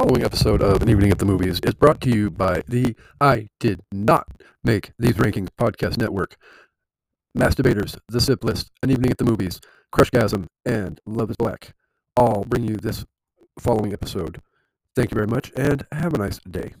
Following episode of An Evening at the Movies is brought to you by the I Did Not Make These Rankings podcast network. Masturbators, The Sip List, An Evening at the Movies, Crushgasm, and Love is Black all bring you this following episode. Thank you very much and have a nice day.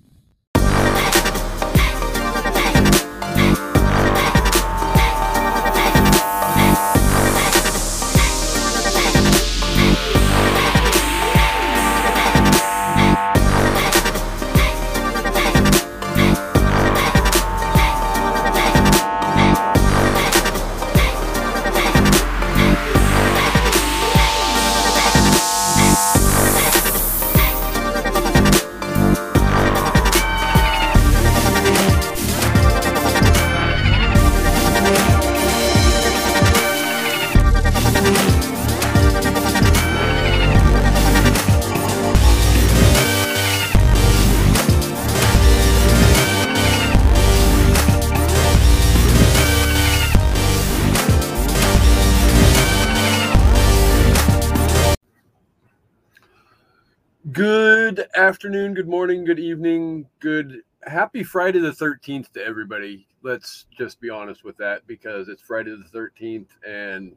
Afternoon, good morning, good evening, good happy Friday the 13th to everybody. Let's just be honest with that because it's Friday the 13th and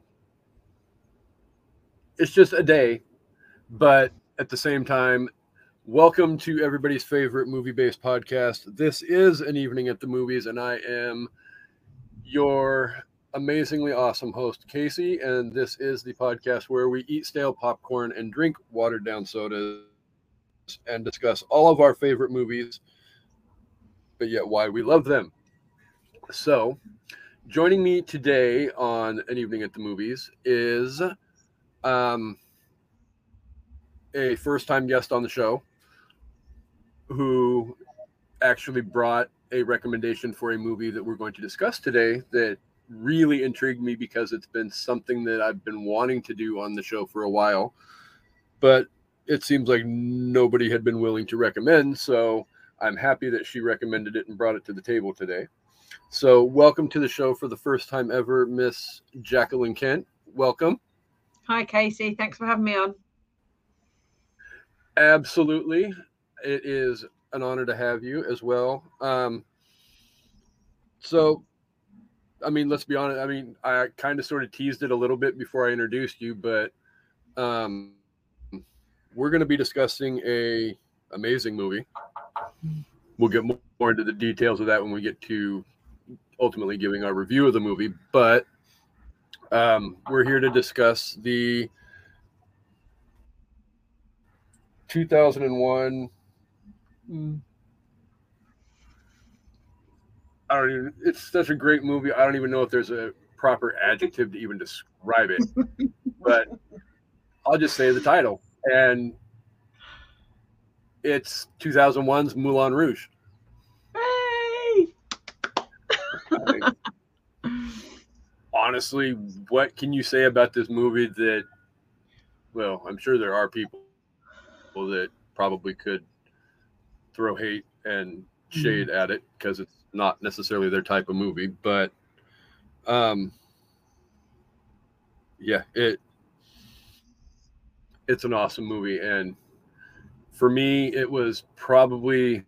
it's just a day. But at the same time, welcome to everybody's favorite movie based podcast. This is an evening at the movies, and I am your amazingly awesome host, Casey. And this is the podcast where we eat stale popcorn and drink watered down sodas and discuss all of our favorite movies, but yet why we love them. So, joining me today on an evening at the movies is um, a first-time guest on the show who actually brought a recommendation for a movie that we're going to discuss today that really intrigued me because it's been something that I've been wanting to do on the show for a while. But it seems like nobody had been willing to recommend. So I'm happy that she recommended it and brought it to the table today. So welcome to the show for the first time ever, Miss Jacqueline Kent. Welcome. Hi, Casey. Thanks for having me on. Absolutely. It is an honor to have you as well. Um, so, I mean, let's be honest. I mean, I kind of sort of teased it a little bit before I introduced you, but um, we're going to be discussing a amazing movie. We'll get more into the details of that when we get to ultimately giving our review of the movie. But um, we're here to discuss the 2001. Mm. I don't even. It's such a great movie. I don't even know if there's a proper adjective to even describe it. but I'll just say the title and it's 2001's Moulin Rouge. Hey! honestly, what can you say about this movie that, well, I'm sure there are people that probably could throw hate and shade mm-hmm. at it because it's not necessarily their type of movie, but um yeah, it it's an awesome movie. And for me it was probably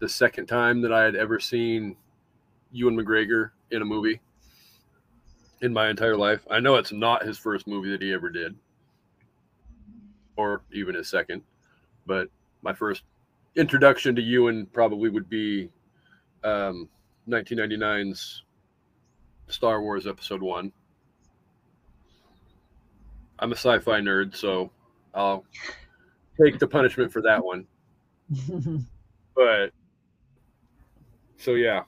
the second time that i had ever seen ewan mcgregor in a movie in my entire life. I know it's not his first movie that he ever did or even his second but my first introduction to ewan probably would be um, 1999's star wars episode one I'm a sci-fi nerd, so I'll take the punishment for that one. but so yeah.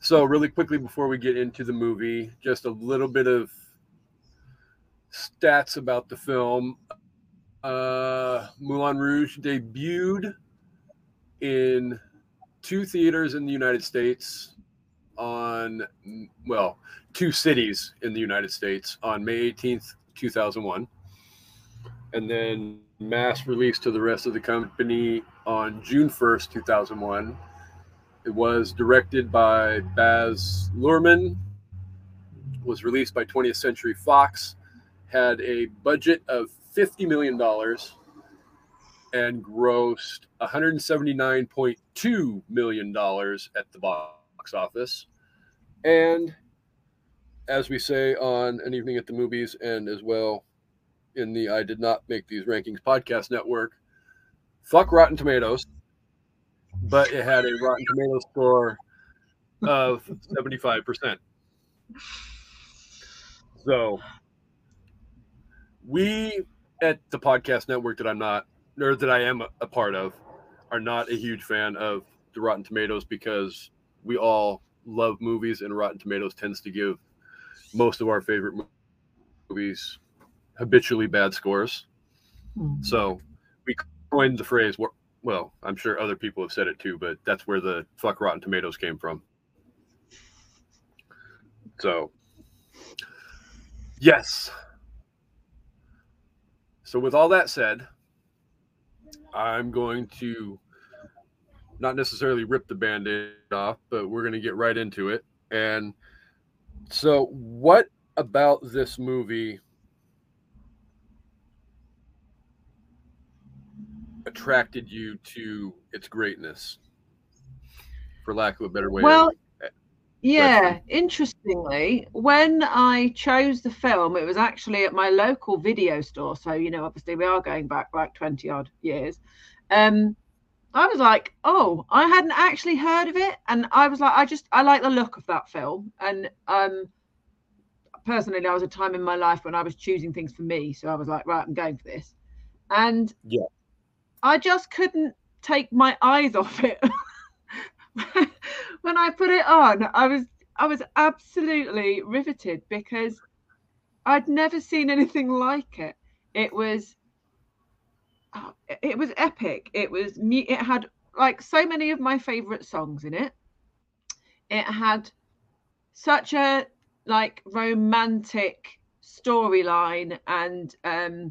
So really quickly before we get into the movie, just a little bit of stats about the film. Uh, Moulin Rouge debuted in two theaters in the United States on well two cities in the United States on May 18th, 2001. And then mass release to the rest of the company on June 1st, 2001. It was directed by Baz Luhrmann, was released by 20th Century Fox, had a budget of $50 million and grossed $179.2 million at the box office. And as we say on An Evening at the Movies, and as well in the I Did Not Make These Rankings podcast network, fuck Rotten Tomatoes, but it had a Rotten Tomatoes score of 75%. So we at the podcast network that I'm not, or that I am a part of, are not a huge fan of the Rotten Tomatoes because we all love movies and Rotten Tomatoes tends to give most of our favorite movies habitually bad scores. Mm-hmm. So we coined the phrase, well, I'm sure other people have said it too, but that's where the fuck Rotten Tomatoes came from. So, yes. So, with all that said, I'm going to not necessarily rip the band aid off, but we're going to get right into it. And so, what about this movie attracted you to its greatness, for lack of a better way? Well, yeah, interestingly, when I chose the film, it was actually at my local video store. So, you know, obviously we are going back like 20 odd years. Um, I was like, oh, I hadn't actually heard of it. And I was like, I just, I like the look of that film. And um, personally, there was a time in my life when I was choosing things for me. So I was like, right, I'm going for this. And yeah, I just couldn't take my eyes off it. when I put it on, I was I was absolutely riveted because I'd never seen anything like it. It was it was epic. It was it had like so many of my favorite songs in it. It had such a like romantic storyline and um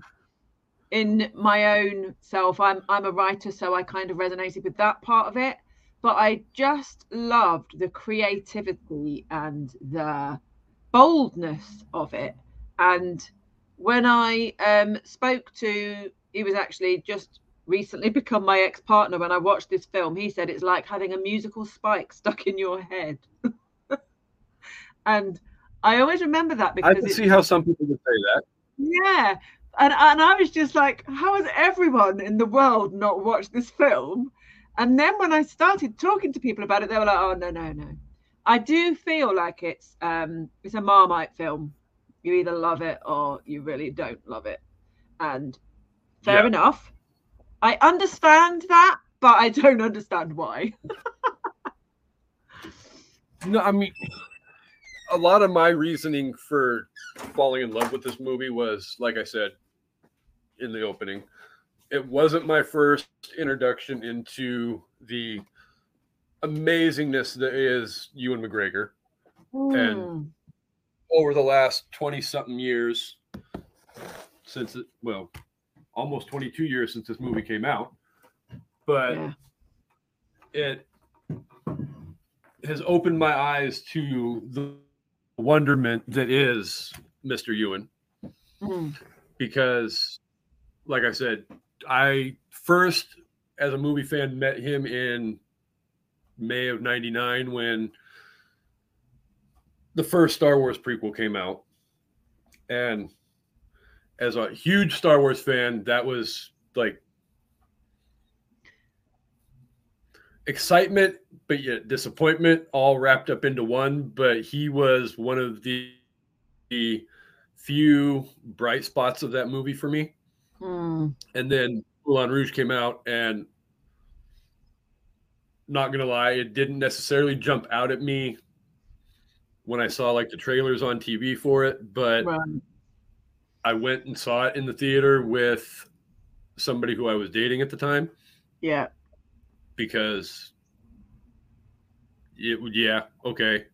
in my own self I'm I'm a writer so I kind of resonated with that part of it but I just loved the creativity and the boldness of it. And when I um, spoke to, he was actually just recently become my ex partner. When I watched this film, he said it's like having a musical spike stuck in your head. and I always remember that because I can see how some people would say that. Yeah. And, and I was just like, how has everyone in the world not watched this film? And then when I started talking to people about it, they were like, "Oh no, no, no." I do feel like it's um, it's a Marmite film. You either love it or you really don't love it, and fair yeah. enough. I understand that, but I don't understand why. no, I mean, a lot of my reasoning for falling in love with this movie was, like I said in the opening, it wasn't my first introduction into the amazingness that is Ewan McGregor. Mm. And hmm. over the last 20 something years, since it, well, almost 22 years since this movie came out, but yeah. it has opened my eyes to the wonderment that is Mr. Ewan. Mm. Because, like I said, I first, as a movie fan, met him in May of '99 when the first Star Wars prequel came out, and as a huge Star Wars fan, that was like excitement, but yet disappointment, all wrapped up into one. But he was one of the, the few bright spots of that movie for me. Mm. And then Moulin Rouge came out, and not gonna lie, it didn't necessarily jump out at me when I saw like the trailers on TV for it, but right. I went and saw it in the theater with somebody who I was dating at the time. Yeah. Because it would, yeah, okay.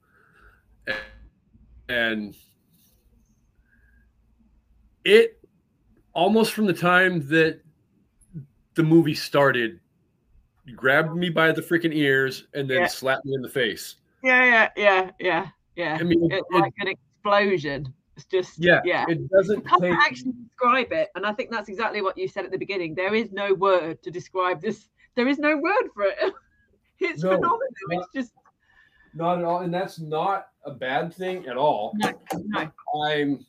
And it almost from the time that the movie started, grabbed me by the freaking ears and then yeah. slapped me in the face. Yeah, yeah, yeah, yeah, yeah. I mean, it's it, like an explosion. It's just Yeah, yeah. it doesn't can't take. actually describe it. And I think that's exactly what you said at the beginning. There is no word to describe this. There is no word for it. It's No, phenomenal. not- It's just Not at all, and that's not a bad thing at all. no, no. I'm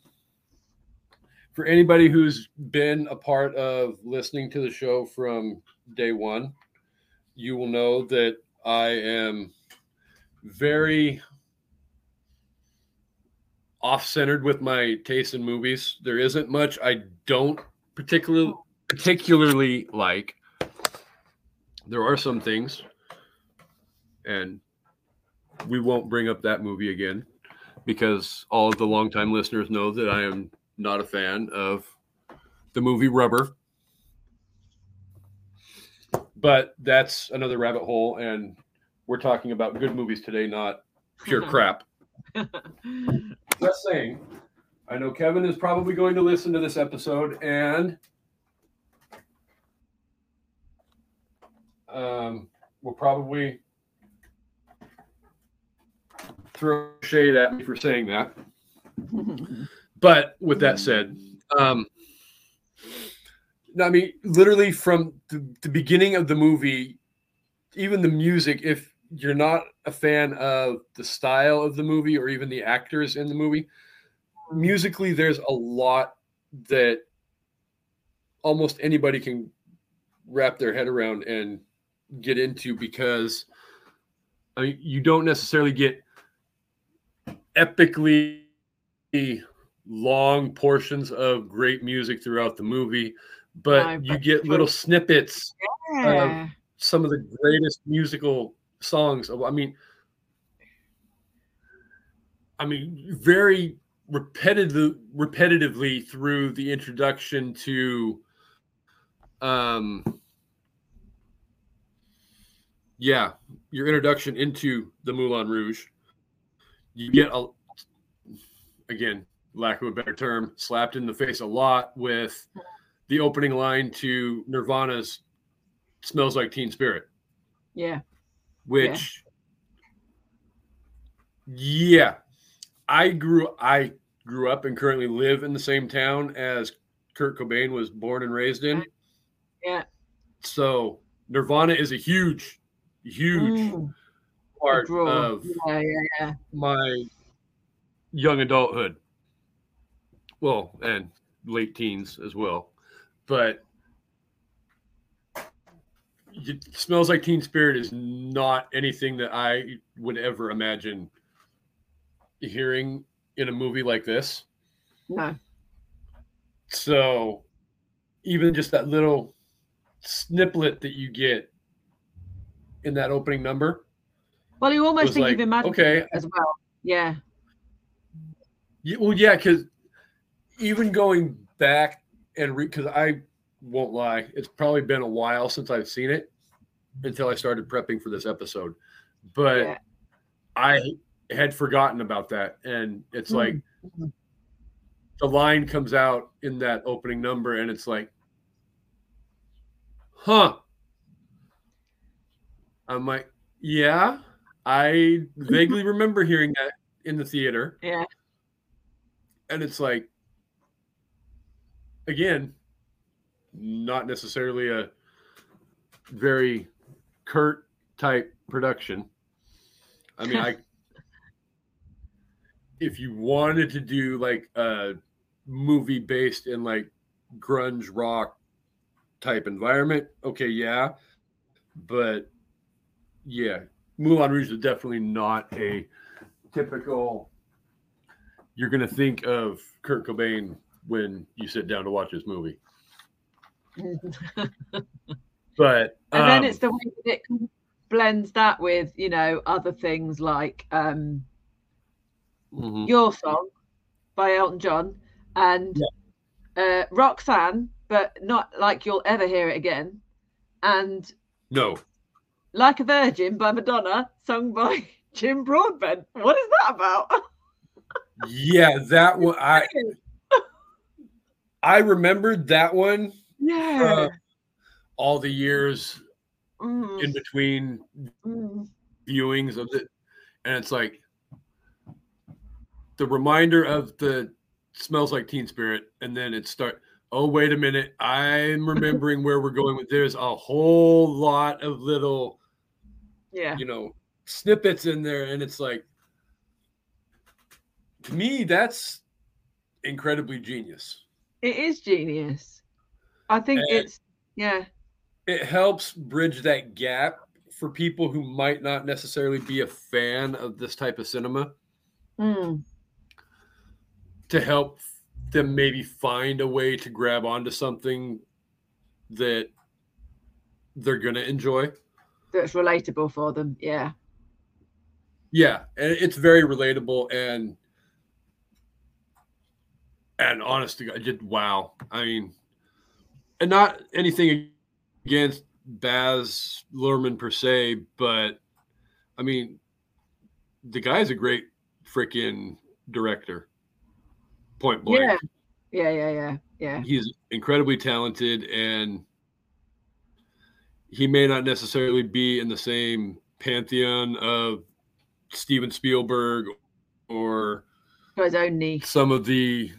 for anybody who's been a part of listening to the show from day one, you will know that I am very off-centered with my taste in movies. There isn't much I don't particularly oh. particularly like. There are some things, and we won't bring up that movie again because all of the longtime listeners know that I am not a fan of the movie Rubber. But that's another rabbit hole, and we're talking about good movies today, not pure crap. Just saying. I know Kevin is probably going to listen to this episode, and um, will probably throw shade at me for saying that. But with that said, um, I mean, literally from the, the beginning of the movie, even the music, if you're not a fan of the style of the movie or even the actors in the movie, musically, there's a lot that almost anybody can wrap their head around and get into because I mean, you don't necessarily get epically long portions of great music throughout the movie, but you get little snippets Yeah. some of the greatest musical songs. I mean, I mean, very repetitive, repetitively through the introduction to, um, yeah, your introduction into the Moulin Rouge. You get a, again, lack of a better term, slapped in the face a lot with the opening line to Nirvana's "Smells Like Teen Spirit." yeah. Which yeah. i grew i grew up and currently live in the same town as kurt cobain was born and raised in Yeah. so nirvana is a huge huge Mm, part of yeah, yeah, yeah. my young adulthood well and late teens as well but smells like teen spirit is not anything that i would ever imagine hearing in a movie like this No. so even just that little snippet that you get in that opening number Well, you almost think like, you've imagined okay as well. Yeah. Yeah, well, yeah, because even going back and because I won't lie, it's probably been a while since I've seen it until I started prepping for this episode. But Yeah. I had forgotten about that, and it's like Mhm. the line comes out in that opening number, and it's like, huh. I'm like, yeah, I vaguely remember hearing that in the theater Yeah. and it's like again not necessarily a very Kurt type production i mean i if you wanted to do like a movie based in like grunge rock type environment okay yeah but yeah moulin rouge is definitely not a typical you're going to think of Kurt Cobain when you sit down to watch this movie. But and then um, it's the way that it blends that with you know other things like um mhm. your song by elton john and uh roxanne but not like you'll ever hear it again. And no, like a virgin by madonna sung by jim broadbent. What is that about? Yeah, that one I I remembered that one yeah uh, all the years Mm, in between mm. viewings of it, and it's like the reminder of the smells like Teen Spirit, and then it start. Oh wait a minute, I'm remembering where we're going with. There's a whole lot of little, Yeah. you know, snippets in there, and it's like, to me, that's incredibly genius. It is genius. I think And- it's yeah. It helps bridge that gap for people who might not necessarily be a fan of this type of cinema. Mm. to help them maybe find a way to grab onto something that they're going to enjoy. That's relatable for them. Yeah. Yeah, and it's very relatable and and honest to God, I just wow. I mean, and not anything against Baz Luhrmann per se, but I mean, the guy's a great freaking director. Point blank. Yeah. Yeah. Yeah. Yeah. Yeah. he's incredibly talented and he may not necessarily be in the same pantheon of Steven Spielberg or his own niche. some of the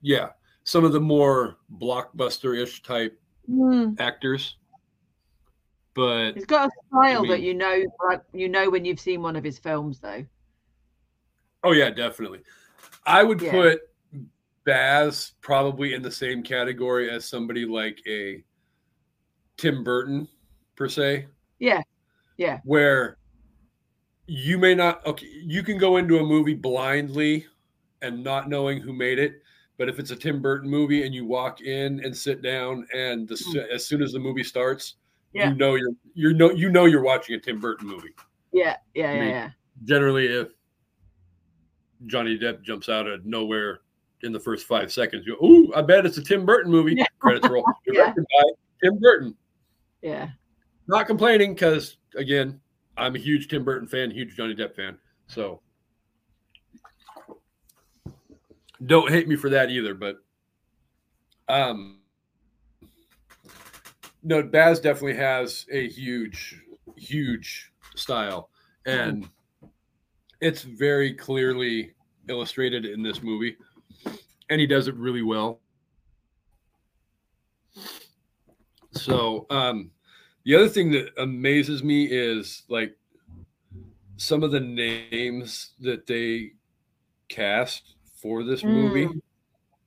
yeah, some of the more blockbuster-ish type Mm. actors. But He's got a style that mean- you know, like you know when you've seen one of his films, though. oh yeah, definitely. I would Yeah. put Baz probably in the same category as somebody like a Tim Burton per se. Yeah. Yeah. where you may not okay you can go into a movie blindly and not knowing who made it but if it's a tim burton movie and you walk in and sit down and the, s- as soon as the movie starts Hmm. Yeah. you know you're you're know you know you're watching a tim burton movie Yeah. Yeah. Yeah. mean- Yeah. generally if johnny depp jumps out of nowhere in the first five seconds you go, ooh i bet it's a tim burton movie Yeah. credits roll Yeah. directed by tim burton Yeah. not complaining because again i'm a huge tim burton fan huge johnny depp fan so don't hate me for that either but um no baz definitely has a huge huge style. And it's very clearly illustrated in this movie and he does it really well. So um the other thing that amazes me is like some of the names that they cast for this movie.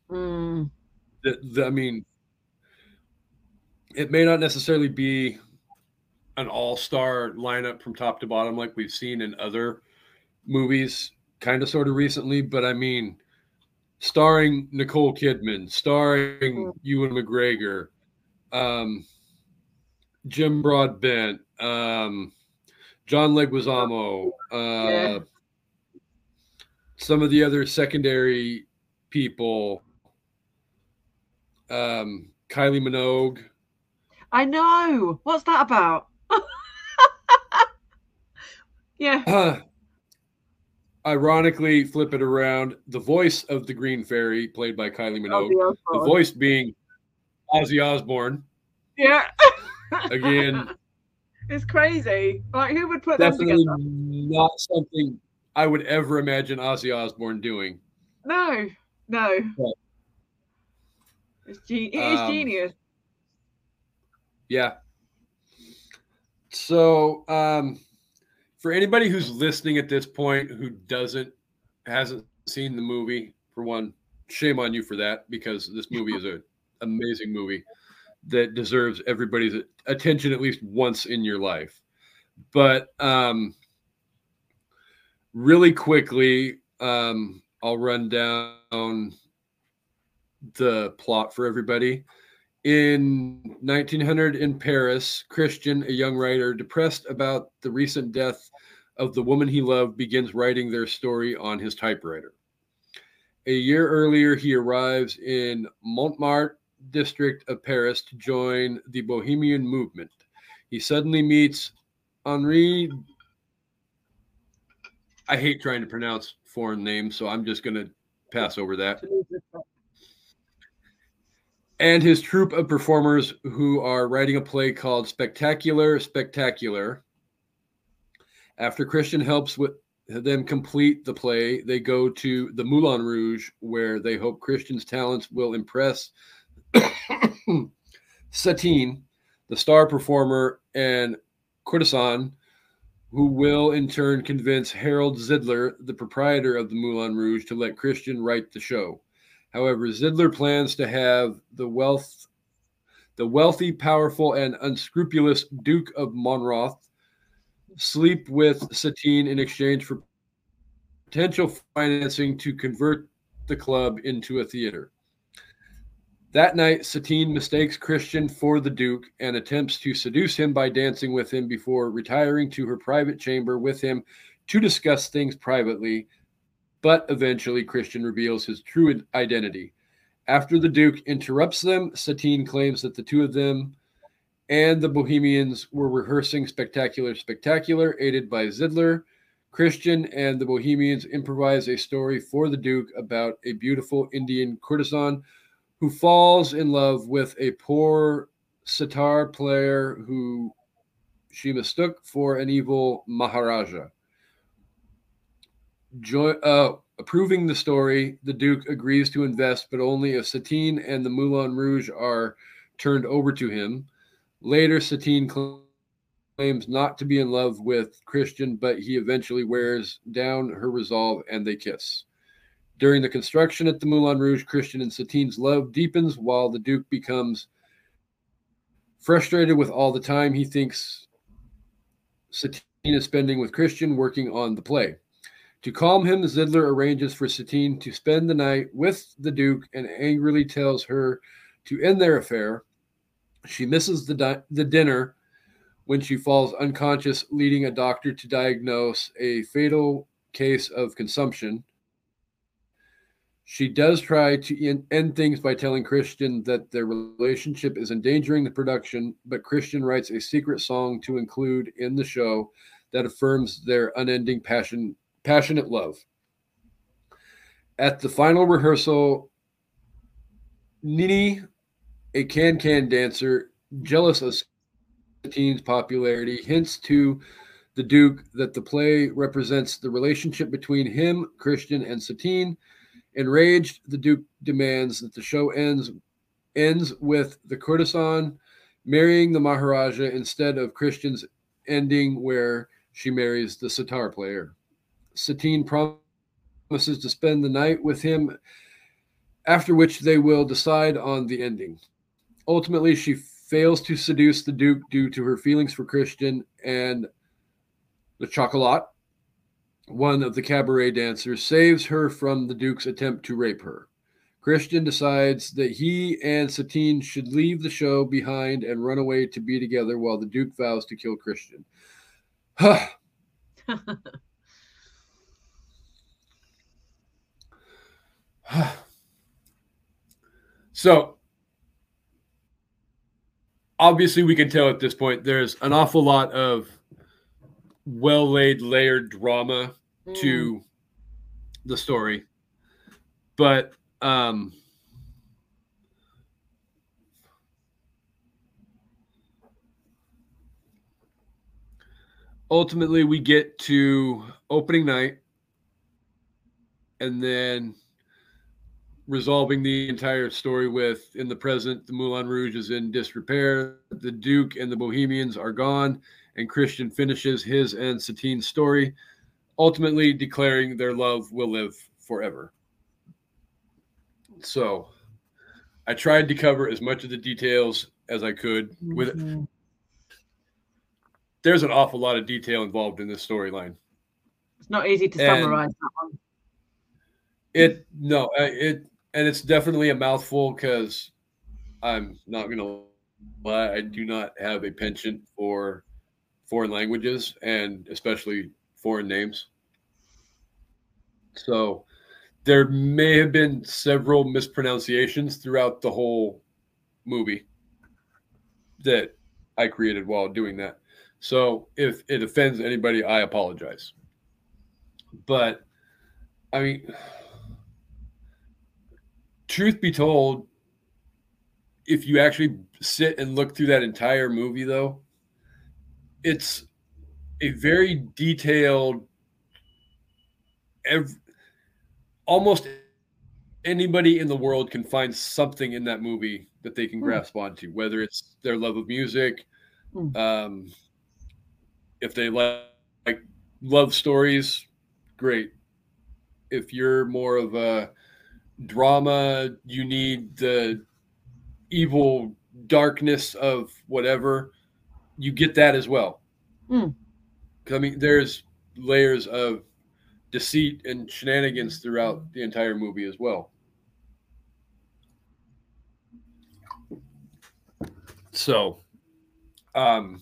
Mm. That, that- I mean, it may not necessarily be an all-star lineup from top to bottom like we've seen in other movies, kind of sort of recently, but I mean, starring Nicole Kidman, starring Ewan McGregor, um, Jim Broadbent, um, John Leguizamo, uh, Yeah. Some of the other secondary people, um, Kylie Minogue. I know. What's that about? yeah. Uh, ironically, flip it around. The voice of the Green Fairy, played by Kylie Minogue, the voice being Ozzy Osbourne. Yeah. Again, it's crazy. Like, who would put definitely together? not something I would ever imagine Ozzy Osbourne doing. No. No. But- It's ge- it is Um, genius. Yeah. So, um, for anybody who's listening at this point who doesn't hasn't seen the movie, for one, shame on you for that because this movie is an amazing movie that deserves everybody's attention at least once in your life. But um, really quickly, um, I'll run down the plot for everybody. In 1900 in Paris, Christian, a young writer, depressed about the recent death of the woman he loved, begins writing their story on his typewriter. A year earlier, he arrives in Montmartre district of Paris to join the Bohemian movement. He suddenly meets Henri. I hate trying to pronounce foreign names, so I'm just going to pass over that and his troupe of performers who are writing a play called Spectacular Spectacular. After Christian helps with them complete the play, they go to the Moulin Rouge, where they hope Christian's talents will impress Satine, the star performer and courtesan, who will in turn convince Harold Zidler, the proprietor of the Moulin Rouge, to let Christian write the show. However, Zidler plans to have the wealth, the wealthy, powerful, and unscrupulous Duke of Monmouth sleep with Satine in exchange for potential financing to convert the club into a theater. That night, Satine mistakes Christian for the Duke and attempts to seduce him by dancing with him before retiring to her private chamber with him to discuss things privately. But eventually, Christian reveals his true identity. After the Duke interrupts them, Satine claims that the two of them and the Bohemians were rehearsing Spectacular Spectacular, aided by Zidler. Christian and the Bohemians improvise a story for the Duke about a beautiful Indian courtesan who falls in love with a poor sitar player who she mistook for an evil Maharaja. Uh, approving the story, the Duke agrees to invest, but only if Satine and the Moulin Rouge are turned over to him. Later, Satine claims not to be in love with Christian, but he eventually wears down her resolve and they kiss. During the construction at the Moulin Rouge, Christian and Satine's love deepens while the Duke becomes frustrated with all the time he thinks Satine is spending with Christian working on the play. To calm him, Zidler arranges for Satine to spend the night with the Duke and angrily tells her to end their affair. She misses the, di- the dinner when she falls unconscious, leading a doctor to diagnose a fatal case of consumption. She does try to end things by telling Christian that their relationship is endangering the production, but Christian writes a secret song to include in the show that affirms their unending passion, passionate love. At the final rehearsal, Nini, a can-can dancer, jealous of Satine's popularity, hints to the Duke that the play represents the relationship between him, Christian, and Satine Enraged, the Duke demands that the show ends ends with the courtesan marrying the Maharaja instead of Christian's ending where she marries the sitar player. Satine promises to spend the night with him, after which they will decide on the ending. Ultimately, she fails to seduce the Duke due to her feelings for Christian and the chocolat one of the cabaret dancers, saves her from the Duke's attempt to rape her. Christian decides that he and Satine should leave the show behind and run away to be together while the Duke vows to kill Christian. Huh. so obviously we can tell at this point there's an awful lot of well laid layered drama to mm. the story. But um ultimately we get to opening night and then resolving the entire story with in the present the moulin rouge is in disrepair the duke and the bohemians are gone and christian finishes his and satine's story ultimately declaring their love will live forever. So I tried to cover as much of the details as I could with mm-hmm. it. There's an awful lot of detail involved in this storyline. It's not easy to and summarize that one. It no, it and it's definitely a mouthful because I'm not gonna lie, I do not have a penchant for foreign languages and especially foreign names. So there may have been several mispronunciations throughout the whole movie that I created while doing that. So if it offends anybody, I apologize. But I mean, truth be told, if you actually sit and look through that entire movie, though, it's a very detailed every, almost anybody in the world can find something in that movie that they can mm. grasp onto, whether it's their love of music, mm. um, if they like, like love stories, great. If you're more of a drama, you need the evil darkness of whatever, you get that as well. Mm. I mean, there's layers of deceit and shenanigans throughout the entire movie as well. So, um,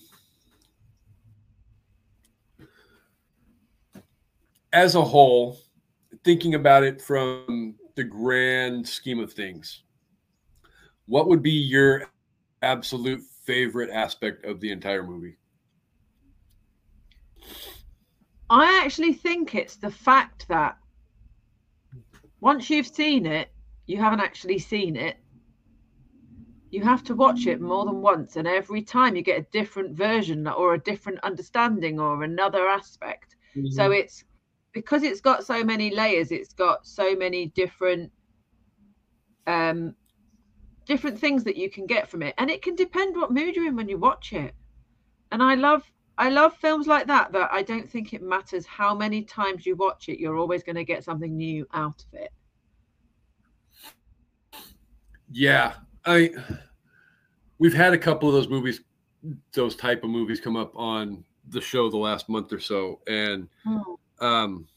as a whole, thinking about it from the grand scheme of things, what would be your absolute favorite aspect of the entire movie? I actually think it's the fact that once you've seen it, you haven't actually seen it. You have to watch it more than once, and every time you get a different version or a different understanding or another aspect. Mm-hmm. So it's because it's got so many layers, it's got so many different um different things that you can get from it. And it can depend what mood you're in when you watch it. And I love I love films like that that I don't think it matters how many times you watch it, you're always going to get something new out of it. Yeah, I we've had a couple of those movies those type of movies come up on the show the last month or so and hmm. um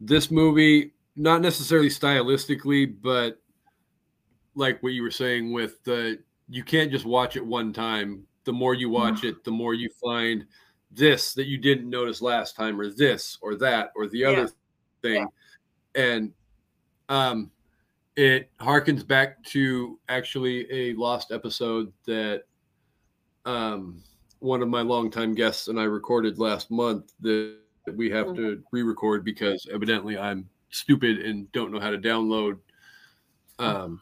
this movie not necessarily stylistically but like what you were saying with the you can't just watch it one time the more you watch it, the more you find this that you didn't notice last time, or this, or that, or the other yeah. thing. Yeah. And um, it harkens back to actually a lost episode that um, one of my longtime guests and I recorded last month that we have mm-hmm. to re record because evidently I'm stupid and don't know how to download um,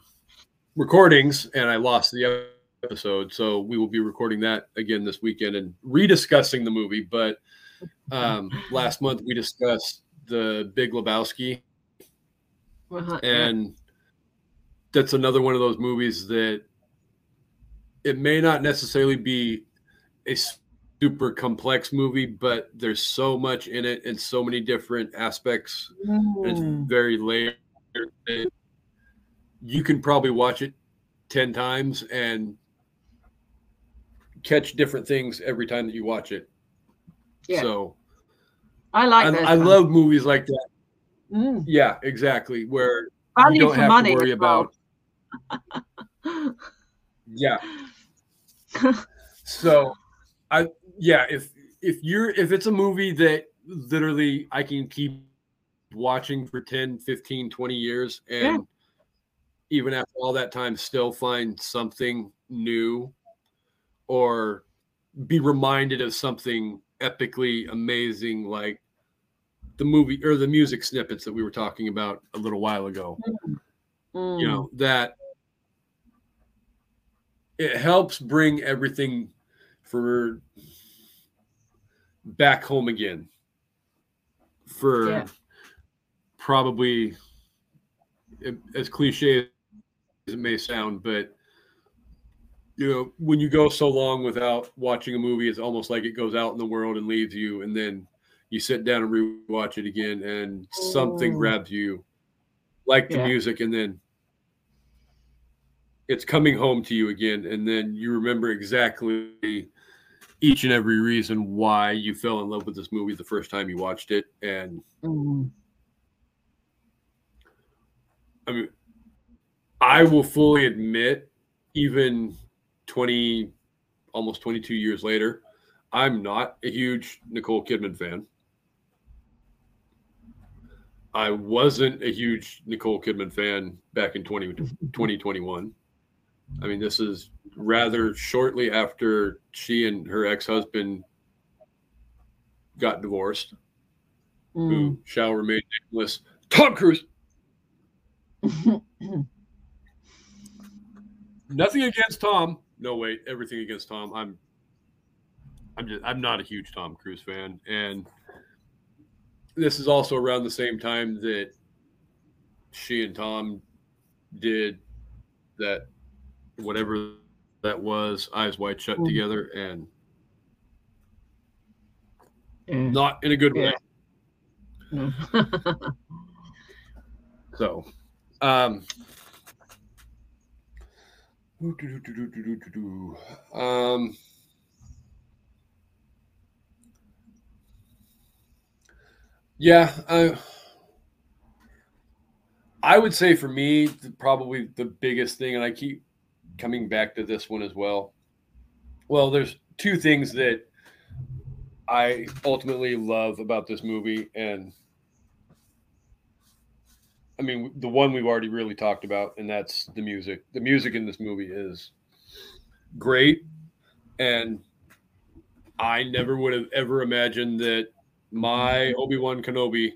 recordings and I lost the episode. So we will be recording that again this weekend and rediscussing the movie. But um, last month we discussed the Big Lebowski, uh-huh. and that's another one of those movies that it may not necessarily be a super complex movie, but there's so much in it and so many different aspects. Mm. it's very layered. You can probably watch it 10 times and catch different things every time that you watch it. Yeah. So I like I, I love movies like that. Mm. Yeah, exactly. Where Value you don't have money to worry about. yeah. so I yeah, if if you're if it's a movie that literally I can keep watching for 10, 15, 20 years and yeah. Even after all that time still find something new or be reminded of something epically amazing like the movie or the music snippets that we were talking about a little while ago. Mm. You know, that it helps bring everything for back home again for yeah. probably as cliche as it may sound, but you know, when you go so long without watching a movie, it's almost like it goes out in the world and leaves you, and then you sit down and rewatch it again, and something oh. grabs you, like the yeah. music, and then it's coming home to you again, and then you remember exactly each and every reason why you fell in love with this movie the first time you watched it, and mm. I mean, I will fully admit, even 20, almost 22 years later, I'm not a huge Nicole Kidman fan. I wasn't a huge Nicole Kidman fan back in 20, 2021. I mean, this is rather shortly after she and her ex husband got divorced, mm. who shall remain nameless. Tom Cruise. Nothing against Tom no wait, everything against Tom. I'm I'm just I'm not a huge Tom Cruise fan, and this is also around the same time that she and Tom did that whatever that was, eyes wide shut Mm. together and Yeah. not in a good way. No. So, um, um, yeah, I, I would say for me, the- probably the biggest thing, and I keep coming back to this one as well. Well, there's two things that I ultimately love about this movie, and I mean, the one we've already really talked about, and that's the music. The music in this movie is great, and I never would have ever imagined that my Obi Wan Kenobi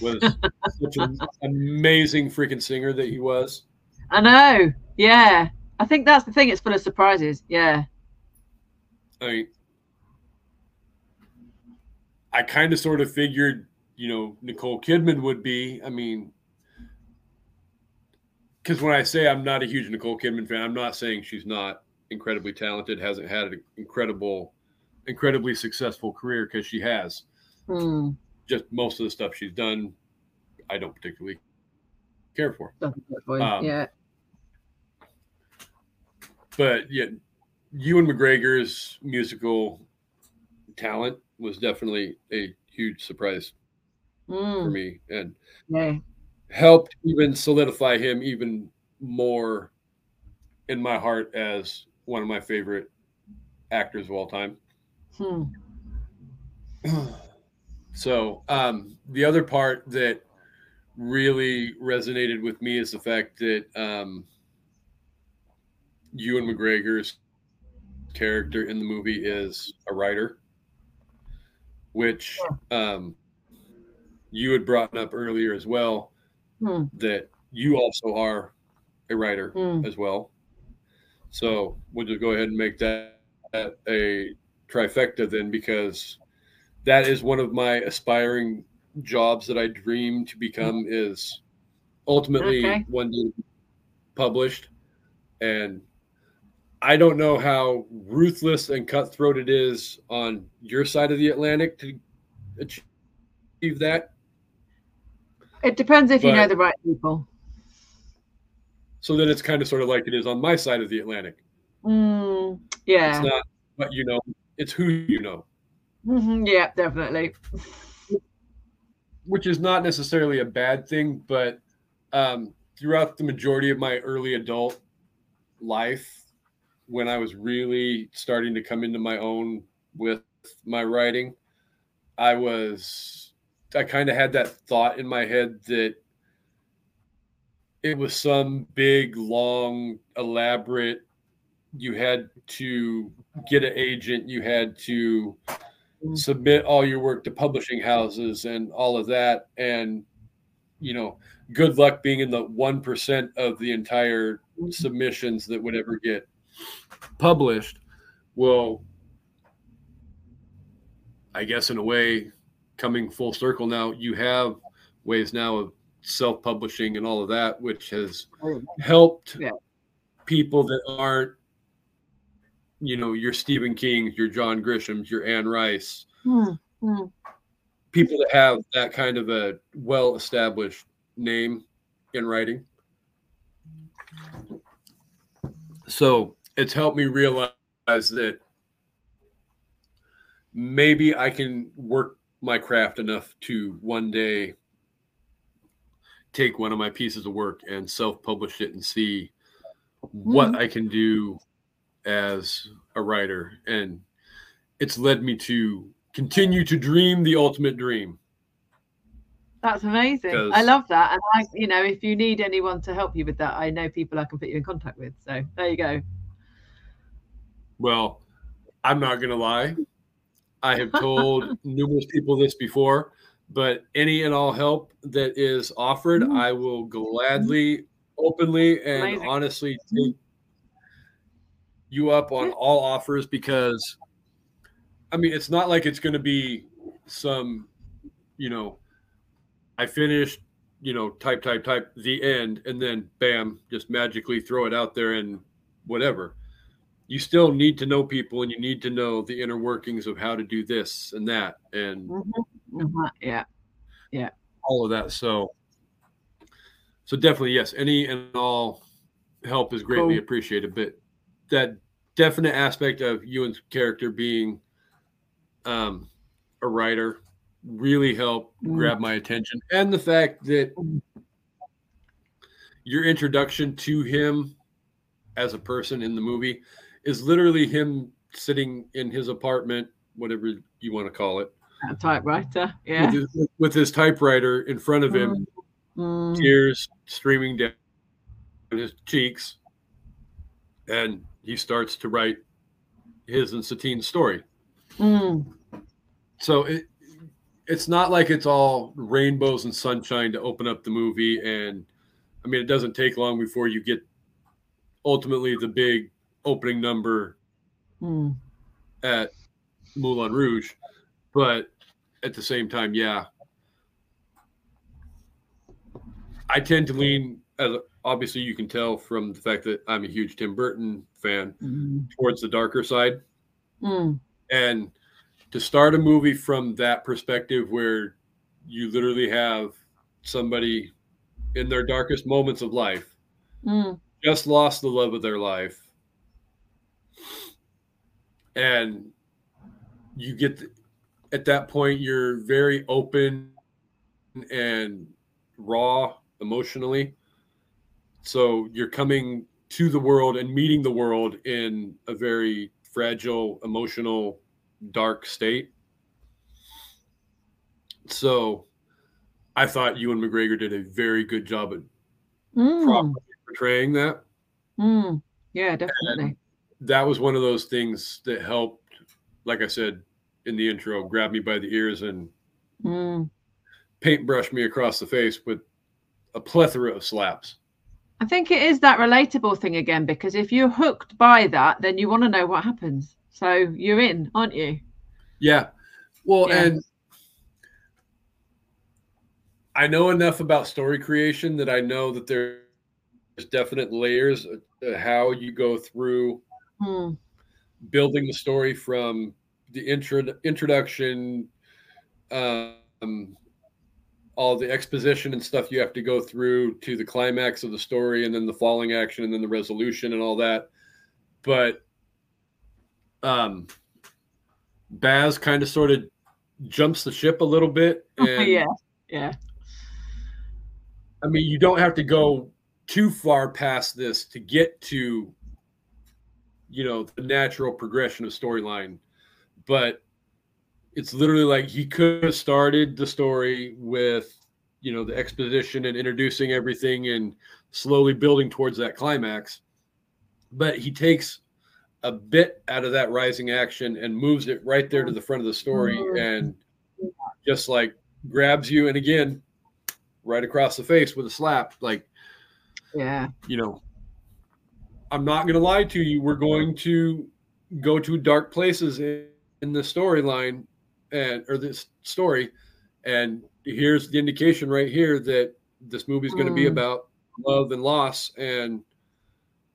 was such an amazing freaking singer that he was. I know. Yeah. I think that's the thing. It's full of surprises. Yeah. I mean, I kind of sort of figured, you know, Nicole Kidman would be. I mean, because when I say I'm not a huge Nicole Kidman fan, I'm not saying she's not incredibly talented, hasn't had an incredible, incredibly successful career because she has. Hmm. Just most of the stuff she's done, I don't particularly care for. Doesn't work for you. Um, yeah. But yeah, Ewan McGregor's musical talent was definitely a huge surprise for Mm. me and Yeah. helped even solidify him even more in my heart as one of my favorite actors of all time. Hmm. So, um, the other part that really resonated with me is the fact that um, Ewan McGregor's character in the movie is a writer, which um, you had brought up earlier as well. Hmm. That you also are a writer Hmm. as well. So we'll just go ahead and make that, that a trifecta then, because that is one of my aspiring jobs that I dream to become is ultimately Okay. one day published. And I don't know how ruthless and cutthroat it is on your side of the Atlantic to achieve that. It depends if you know the right people. So then it's kind of sort of like it is on my side of the Atlantic. Mm. Yeah. It's not what you know, it's who you know. Mhm, Yeah, definitely. which is not necessarily a bad thing, but um, throughout the majority of my early adult life, when I was really starting to come into my own with my writing, I was, I kind of had that thought in my head that it was some big, long, elaborate, you had to get an agent, you had to mm. submit all your work to publishing houses and all of that. And you know good luck being in the 1% of the entire mm. submissions that would ever get published. Well i guess in a way coming full circle now you have ways now of self-publishing and all of that which has helped Yeah. people that aren't you know your stephen kings your john grishams your anne rice Hmm, hmm. people that have that kind of a well established name in writing. So it's helped me realize that maybe I can work my craft enough to one day take one of my pieces of work and self publish it and see what Mhm. I can do as a writer. And it's led me to continue to dream the ultimate dream. That's amazing. I love that. And I, you know, if you need anyone to help you with that, I know people I can put you in contact with. So there you go. Well, I'm not going to lie. I have told numerous people this before, but any and all help that is offered, Mm. I will gladly, openly, and Amazing. honestly take you up on all offers because, I mean, it's not like it's going to be some you know, I finished, you know, type, type, type, the end, and then bam, just magically throw it out there and whatever. You still need to know people and you need to know the inner workings of how to do this and that and Mm-hmm. Uh-huh. Yeah. Yeah. all of that. So, so definitely, yes, any and all help is greatly Cool. appreciated. But that definite aspect of Ewan's character being um, a writer really helped Mm. grab my attention, and the fact that Mm. your introduction to him as a person in the movie is literally him sitting in his apartment, whatever you want to call it, A typewriter. Yeah. with, his, with his typewriter in front of him Mm. tears streaming down his cheeks, and he starts to write his and Satine's story. Mm. So it it's not like it's all rainbows and sunshine to open up the movie, and I mean it doesn't take long before you get ultimately the big opening number Mm. at Moulin Rouge, but at the same time, yeah, I tend to lean as obviously you can tell from the fact that I'm a huge Tim Burton fan Mm. towards the darker side, Mm. and to start a movie from that perspective where you literally have somebody in their darkest moments of life Mm. just lost the love of their life and you get the, at that point you're very open and raw emotionally so you're coming to the world and meeting the world in a very fragile emotional dark state so i thought Ewan McGregor did a very good job at Mm. properly portraying that Mm. Yeah, definitely. That was one of those things that helped like i said in the intro grab me by the ears and Mm. paintbrush me across the face with a plethora of slaps I think it is that relatable thing again because if you're hooked by that, then you want to know what happens. So you're in, aren't you? yeah well Yeah. and i know enough about story creation that i know that there's definite layers of of how you go through Mm. building the story from the intro introduction um all the exposition and stuff you have to go through to the climax of the story and then the falling action and then the resolution and all that but um baz kind of sort of jumps the ship a little bit and yeah. Yeah. I mean, you don't have to go too far past this to get to, you know, the natural progression of storyline. But it's literally like he could have started the story with, you know, the exposition and introducing everything and slowly building towards that climax. But he takes a bit out of that rising action and moves it right there to the front of the story mm-hmm. and just like grabs you. And again, right across the face with a slap. Like, Yeah. you know, I'm not going to lie to you. We're going to go to dark places in, in the storyline and or this story. And here's the indication right here that this movie is going to be Mm. about love and loss. And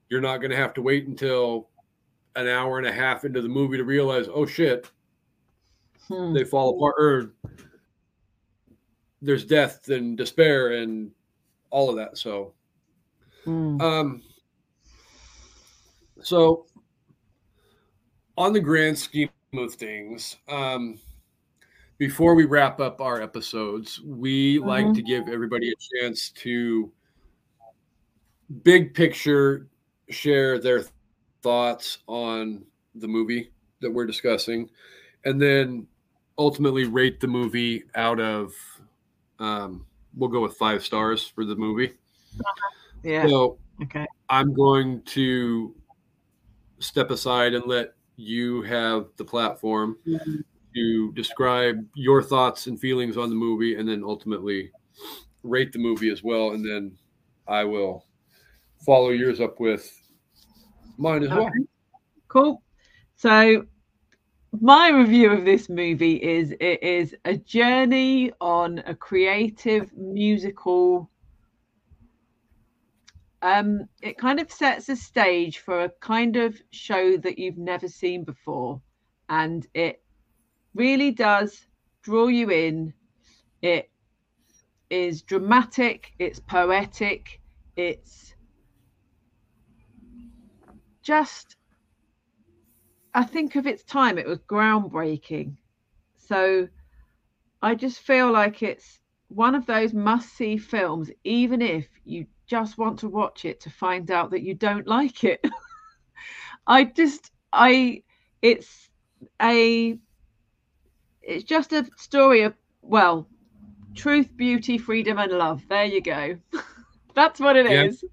you're not going to have to wait until an hour and a half into the movie to realize, oh shit, Hmm. they fall apart or there's death and despair and all of that. So, Mm. um, so on the grand scheme of things, um, before we wrap up our episodes, we like Mhm. to give everybody a chance to big picture share their thoughts on the movie that we're discussing, and then ultimately rate the movie out of. Um, we'll go with five stars for the movie. Yeah. So Okay. I'm going to step aside and let you have the platform Mhm. to describe your thoughts and feelings on the movie and then ultimately rate the movie as well. And then I will follow yours up with mine as well. Cool. So my review of this movie is it is a journey on a creative musical um it kind of sets a stage for a kind of show that you've never seen before and it really does draw you in it is dramatic it's poetic it's just I think of its time, it was groundbreaking. So I just feel like it's one of those must see films, even if you just want to watch it to find out that you don't like it. I just, I, it's a, it's just a story of, well, truth, beauty, freedom, and love. There you go. That's what it yeah. is.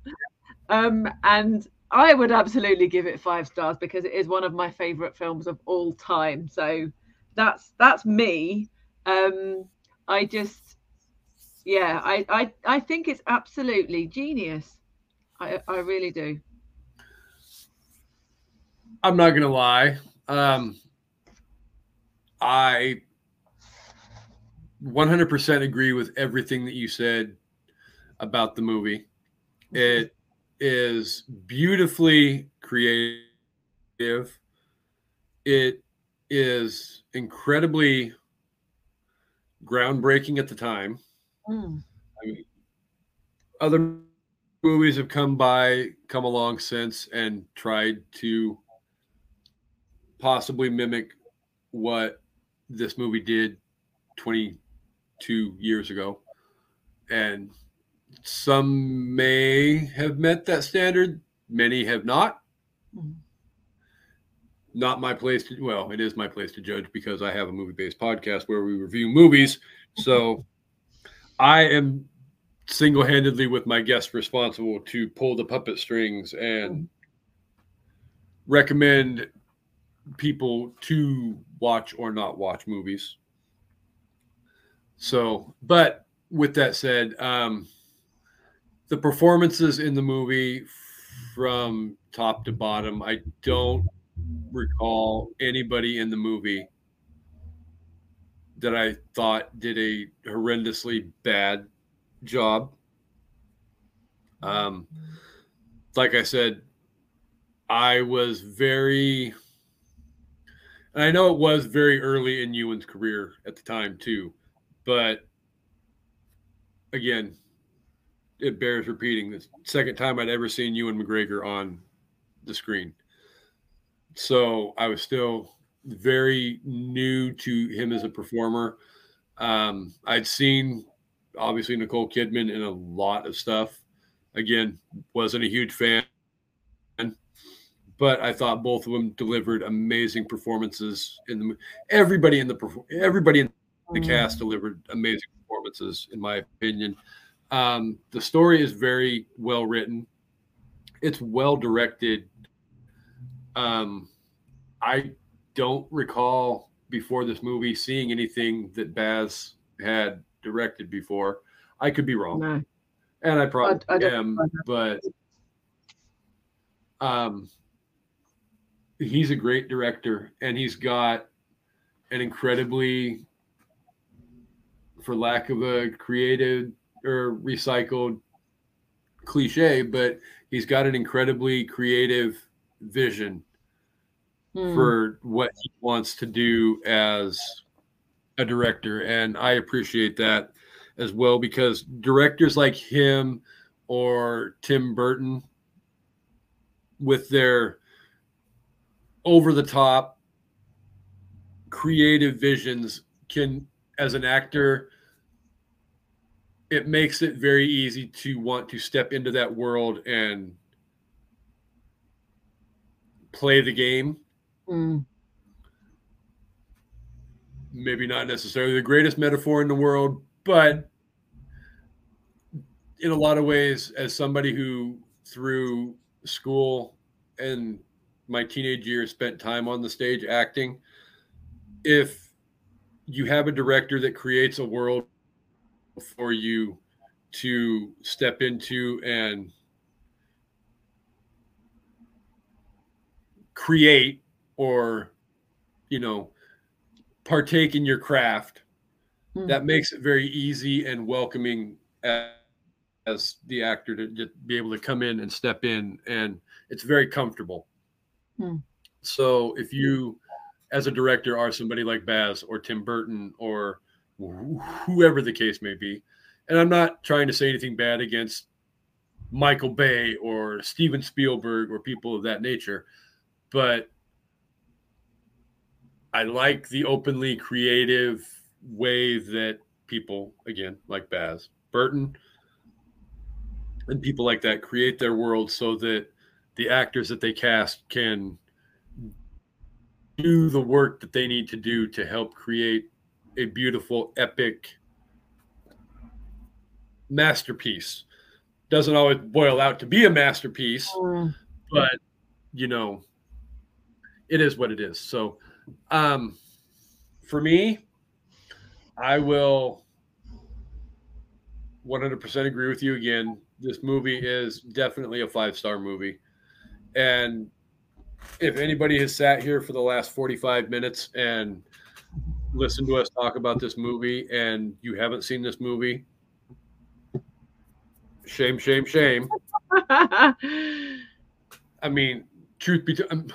Um, and I would absolutely give it five stars because it is one of my favorite films of all time. So that's that's me. Um, I just, yeah, I, I I think it's absolutely genius. I I really do. I'm not gonna lie. Um, I 100% agree with everything that you said about the movie. It is beautifully creative. It is incredibly groundbreaking at the time. Mm. I mean, other movies have come by, come along since, and tried to possibly mimic what this movie did 22 years ago. And some may have met that standard, many have not. Mm-hmm. Not my place to, well, it is my place to judge because I have a movie based podcast where we review movies. So I am single handedly with my guest responsible to pull the puppet strings and mm-hmm. recommend people to watch or not watch movies. So, but with that said, um, the performances in the movie from top to bottom, I don't recall anybody in the movie that I thought did a horrendously bad job. Um, like I said, I was very, and I know it was very early in Ewan's career at the time too, but again, it bears repeating. The second time I'd ever seen Ewan McGregor on the screen. So I was still very new to him as a performer. Um, I'd seen obviously Nicole Kidman in a lot of stuff. Again, wasn't a huge fan, but I thought both of them delivered amazing performances. In the everybody in the everybody in the cast delivered amazing performances, in my opinion. Um, the story is very well written. It's well directed. Um, I don't recall before this movie seeing anything that Baz had directed before. I could be wrong, no. and I probably I, I am, but um, he's a great director, and he's got an incredibly, for lack of a creative or recycled cliche, but he's got an incredibly creative vision hmm. for what he wants to do as a director. And I appreciate that as well because directors like him or Tim Burton with their over the top creative visions can as an actor it makes it very easy to want to step into that world and play the game. Mm. Maybe not necessarily the greatest metaphor in the world, but in a lot of ways, as somebody who through school and my teenage years spent time on the stage acting, if you have a director that creates a world for you to step into and create or you know, partake in your craft, Mm. that makes it very easy and welcoming as, as the actor to be able to come in and step in, and it's very comfortable. Hmm. So if you, as a director, are somebody like Baz or Tim Burton or wh- whoever the case may be, and I'm not trying to say anything bad against Michael Bay or Steven Spielberg or people of that nature, but I like the openly creative way that people, again, like Baz, Burton, and people like that create their world so that the actors that they cast can do the work that they need to do to help create a beautiful, epic masterpiece. Doesn't always boil out to be a masterpiece, Mm. but you know, it is what it is. So, um, for me, I will 100% agree with you again. This movie is definitely a five star movie. And if anybody has sat here for the last 45 minutes and listened to us talk about this movie and you haven't seen this movie, shame, shame, shame. I mean, truth be told,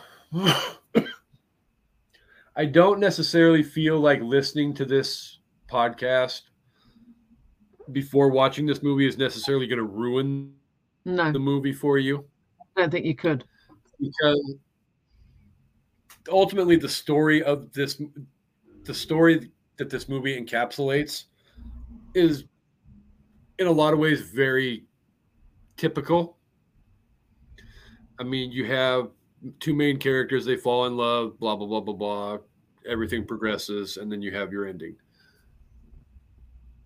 I don't necessarily feel like listening to this podcast before watching this movie is necessarily going to ruin no, the movie for you. I don't think you could. because ultimately the story of this the story that this movie encapsulates is in a lot of ways very typical. I mean you have two main characters they fall in love blah blah blah blah blah everything progresses and then you have your ending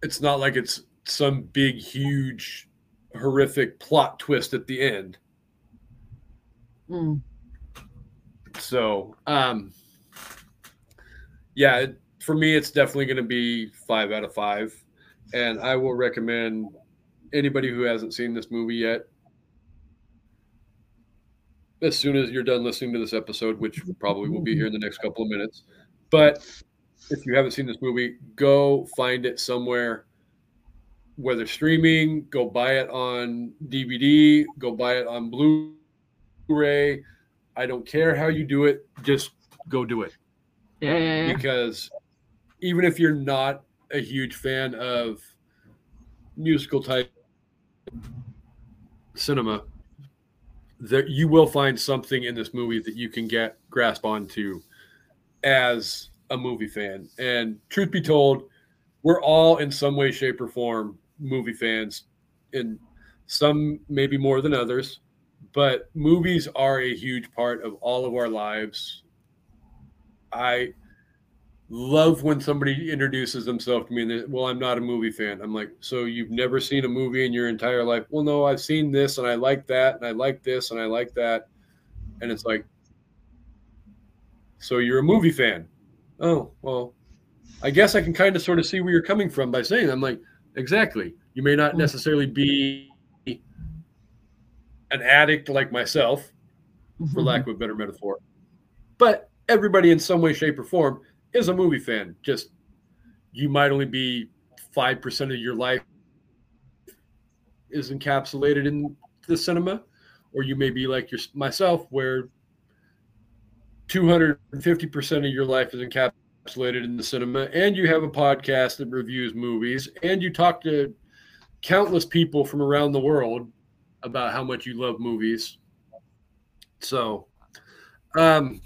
it's not like it's some big huge horrific plot twist at the end Mm. So, um, yeah, it, for me, it's definitely going to be five out of five, and I will recommend anybody who hasn't seen this movie yet. As soon as you're done listening to this episode, which probably will be here in the next couple of minutes, but if you haven't seen this movie, go find it somewhere, whether streaming, go buy it on DVD, go buy it on Blu Blu-ray. I don't care how you do it, just go do it. Yeah, yeah, yeah. Because even if you're not a huge fan of musical type cinema, that you will find something in this movie that you can get grasp onto as a movie fan. And truth be told, we're all in some way, shape, or form movie fans, and some maybe more than others but movies are a huge part of all of our lives. I love when somebody introduces themselves to me and they, well, I'm not a movie fan. I'm like, so you've never seen a movie in your entire life? Well, no, I've seen this and I like that and I like this and I like that. And it's like, so you're a movie fan? Oh, well, I guess I can kind of sort of see where you're coming from by saying, I'm like, exactly. You may not necessarily be an addict like myself, for Mhm. lack of a better metaphor. But everybody in some way, shape, or form is a movie fan. Just you might only be five percent of your life is encapsulated in the cinema, or you may be like your, myself, where two hundred and fifty percent of your life is encapsulated in the cinema, and you have a podcast that reviews movies, and you talk to countless people from around the world about how much you love movies. So, um,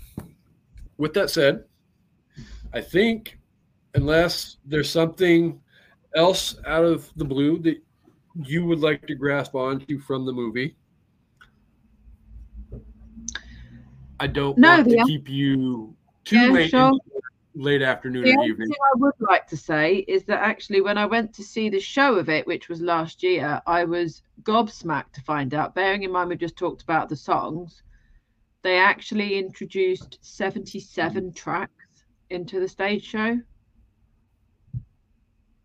with that said, I think unless there's something else out of the blue that you would like to grasp onto from the movie, I don't No, want to keep you too Yeah, late, sure. late afternoon The or only evening. thing I would like to say is that actually, when I went to see the show of it, which was last year, I was gobsmacked to find out. Bearing in mind we just talked about the songs, they actually introduced 77 tracks into the stage show.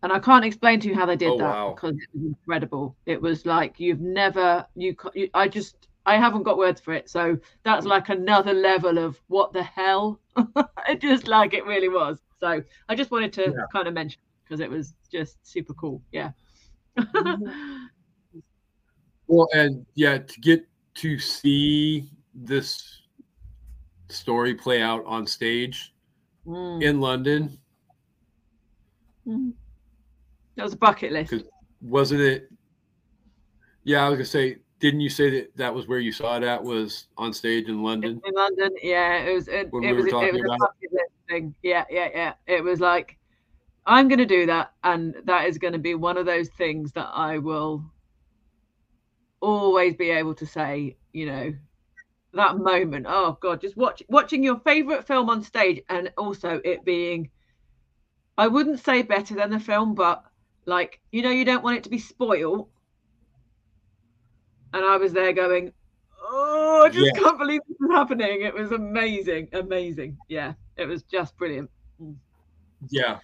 And I can't explain to you how they did Oh, that wow. because it was incredible. It was like you've never you, you I just I haven't got words for it. So that's like another level of what the hell, just like it really was. So I just wanted to yeah. kind of mention because it was just super cool. Yeah. well, and yeah, to get to see this story play out on stage mm. in London. Mm. That was a bucket list. Wasn't it? Yeah, I was gonna say. Didn't you say that that was where you saw it at? Was on stage in London? In, London, yeah. It was. It, when it we was. Were it was a bucket thing. Yeah, yeah, yeah. It was like, I'm gonna do that, and that is gonna be one of those things that I will always be able to say. You know, that moment. Oh God, just watch watching your favorite film on stage, and also it being. I wouldn't say better than the film, but like you know, you don't want it to be spoiled. And I was there going, "Oh, I just yeah. can't believe this is happening!" It was amazing, amazing. Yeah, it was just brilliant. Yeah,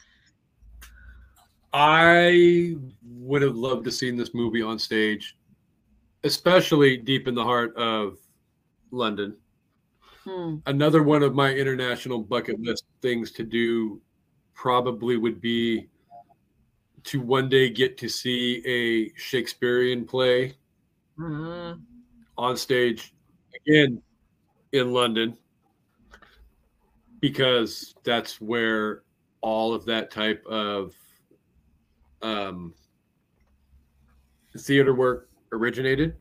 I would have loved to seen this movie on stage, especially deep in the heart of London. Hmm. Another one of my international bucket list things to do probably would be to one day get to see a Shakespearean play uh-huh. on stage again in London because that's where all of that type of um, theater work originated.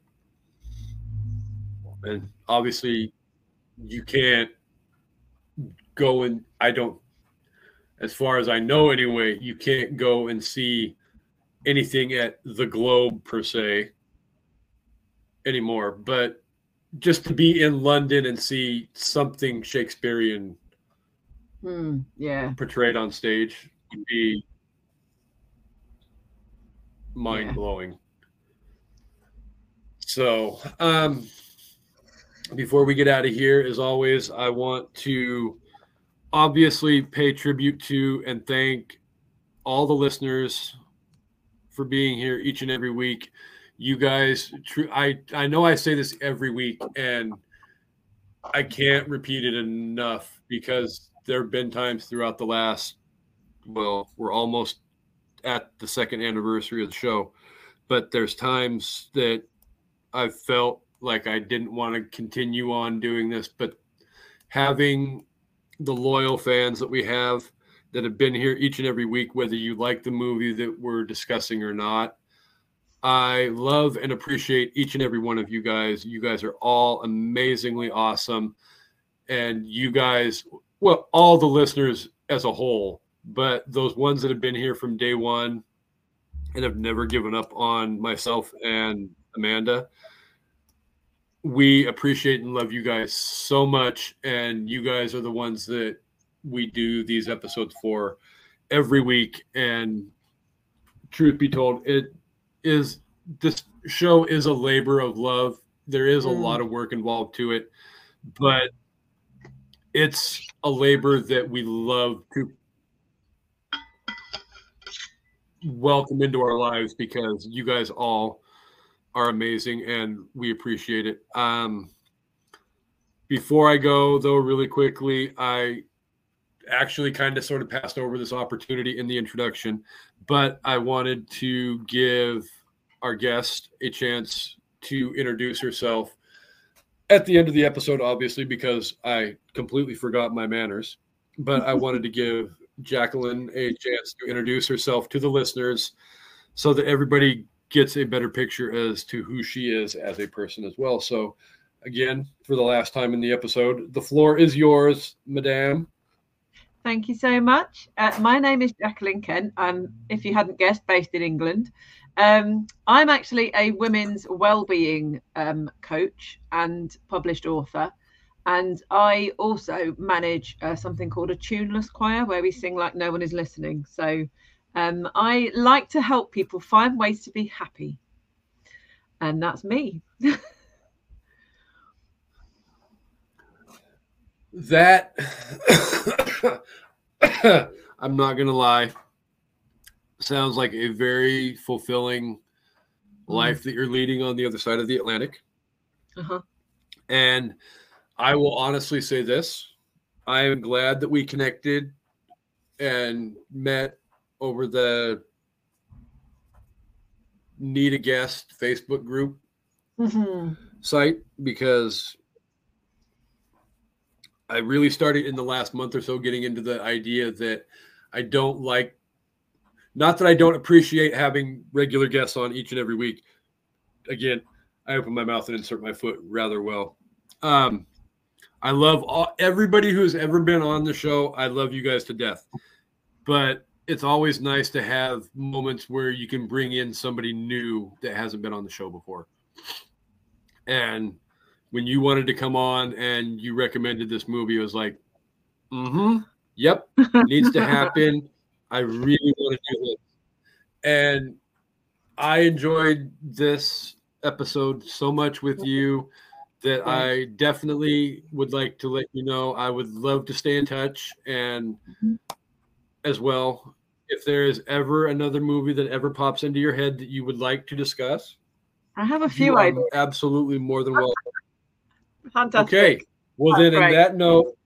And obviously, you can't go and I don't as far as I know anyway, you can't go and see anything at the Globe per se anymore. But just to be in London and see something Shakespearean hmm, yeah portrayed on stage would be mind blowing. Yeah. So, um, before we get out of here, as always, I want to obviously pay tribute to and thank all the listeners for being here each and every week. You guys, true. I I know I say this every week, and I can't repeat it enough because there have been times throughout the last. Well, we're almost at the second anniversary of the show, but there's times that I've felt like I didn't want to continue on doing this, but having the loyal fans that we have that have been here each and every week, whether you like the movie that we're discussing or not. I love and appreciate each and every one of you guys. You guys are all amazingly awesome. And you guys, well, all the listeners as a whole, but those ones that have been here from day one and have never given up on myself and Amanda we appreciate and love you guys so much and you guys are the ones that we do these episodes for every week and truth be told it is this show is a labor of love there is a mm. lot of work involved to it but it's a labor that we love to welcome into our lives because you guys all are amazing and we appreciate it. Um, before I go, though, really quickly, I actually kind of sort of passed over this opportunity in the introduction, but I wanted to give our guest a chance to introduce herself at the end of the episode, obviously, because I completely forgot my manners. But I wanted to give Jacqueline a chance to introduce herself to the listeners so that everybody gets a better picture as to who she is as a person as well. So, again, for the last time in the episode, the floor is yours, Madame. Thank you so much. Uh, my name is Jacqueline Kent. I'm, if you hadn't guessed, based in England. Um, I'm actually a women's well-being um, coach and published author, and I also manage uh, something called a tuneless choir, where we sing like no one is listening. So um, I like to help people find ways to be happy. And that's me. that I'm not to lie. Sounds like a very fulfilling mm. life that you're leading on the other side of the Atlantic. Uh-huh. And I will honestly say this I am glad that we connected and met over the Need a Guest Facebook group Mhm. site because I really started in the last month or so getting into the idea that I don't like, not that I don't appreciate having regular guests on each and every week. Again, I open my mouth and insert my foot rather well. Um, I love all, everybody who has ever been on the show. I love you guys to death, but it's always nice to have moments where you can bring in somebody new that hasn't been on the show before. And when you wanted to come on and you recommended this movie, it was like, mm-hmm, yep, needs to happen. I really want to do this. And I enjoyed this episode so much with you that I definitely would like to let you know I would love to stay in touch and mm-hmm. as well if there is ever another movie that ever pops into your head that you would like to discuss I have a few ideas. absolutely more than welcome Fantastic. Okay. Well, That's then, in that note,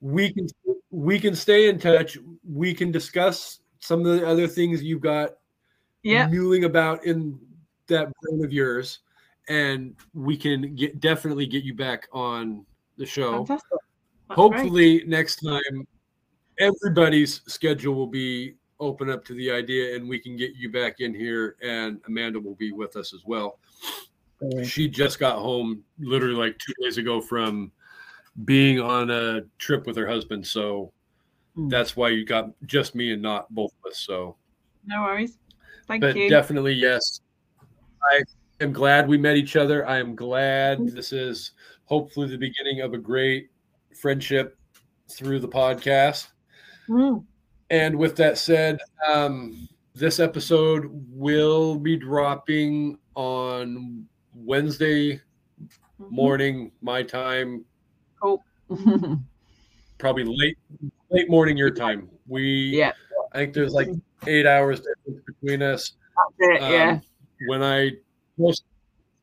we can we can stay in touch. We can discuss some of the other things you've got Yeah. mulling about in that brain of yours, and we can get definitely get you back on the show. Fantastic. That's great. Hopefully, next time, everybody's schedule will be open up to the idea, and we can get you back in here, and Amanda will be with us as well she just got home literally like two days ago from being on a trip with her husband so Hmm. that's why you got just me and not both of us so No worries. Thank but you. definitely yes i am glad we met each other i am glad this is hopefully the beginning of a great friendship through the podcast Mm. and with that said, um, this episode will be dropping on Wednesday morning, my time, probably late late morning your time. We yeah. I think there's like eight hours difference between us. It. Um, yeah. When I post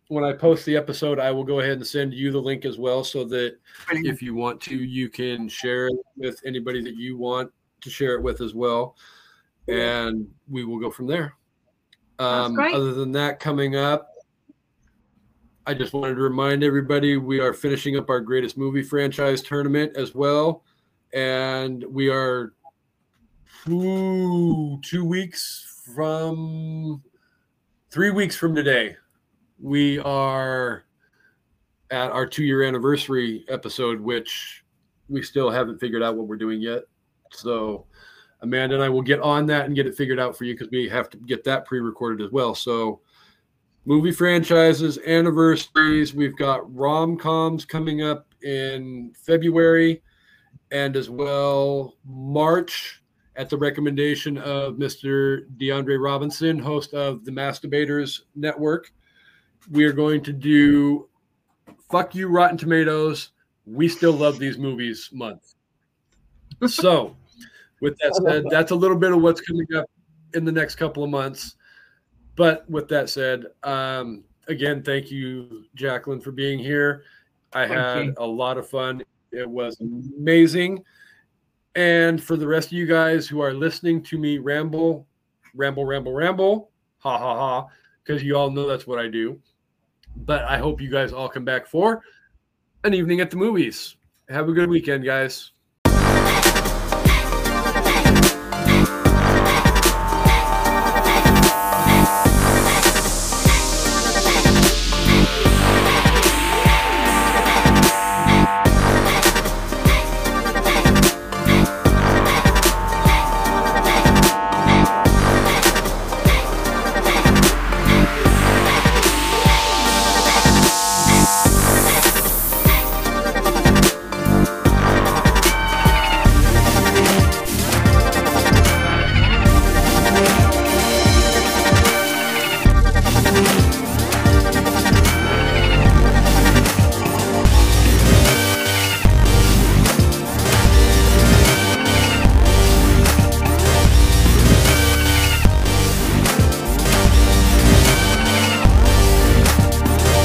when I post the episode, I will go ahead and send you the link as well, so that if you want to, you can share it with anybody that you want to share it with as well. And we will go from there. Um, other than that, coming up, I just wanted to remind everybody we are finishing up our greatest movie franchise tournament as well. And we are ooh, two weeks from three weeks from today. We are at our two year anniversary episode, which we still haven't figured out what we're doing yet. So Amanda and I will get on that and get it figured out for you because we have to get that pre recorded as well. So movie franchises, anniversaries, we've got rom coms coming up in February and as well March at the recommendation of Mr. DeAndre Robinson, host of the Masturbators Network. We are going to do Fuck You, Rotten Tomatoes. We still love these movies month. So, with that said, that's a little bit of what's coming up in the next couple of months. But with that said, um, again, thank you, Jacqueline, for being here. I Thank had you. a lot of fun. It was amazing. And for the rest of you guys who are listening to me ramble, ramble, ramble, ramble, ha ha ha, because you all know that's what I do. But I hope you guys all come back for an evening at the movies. Have a good weekend, guys.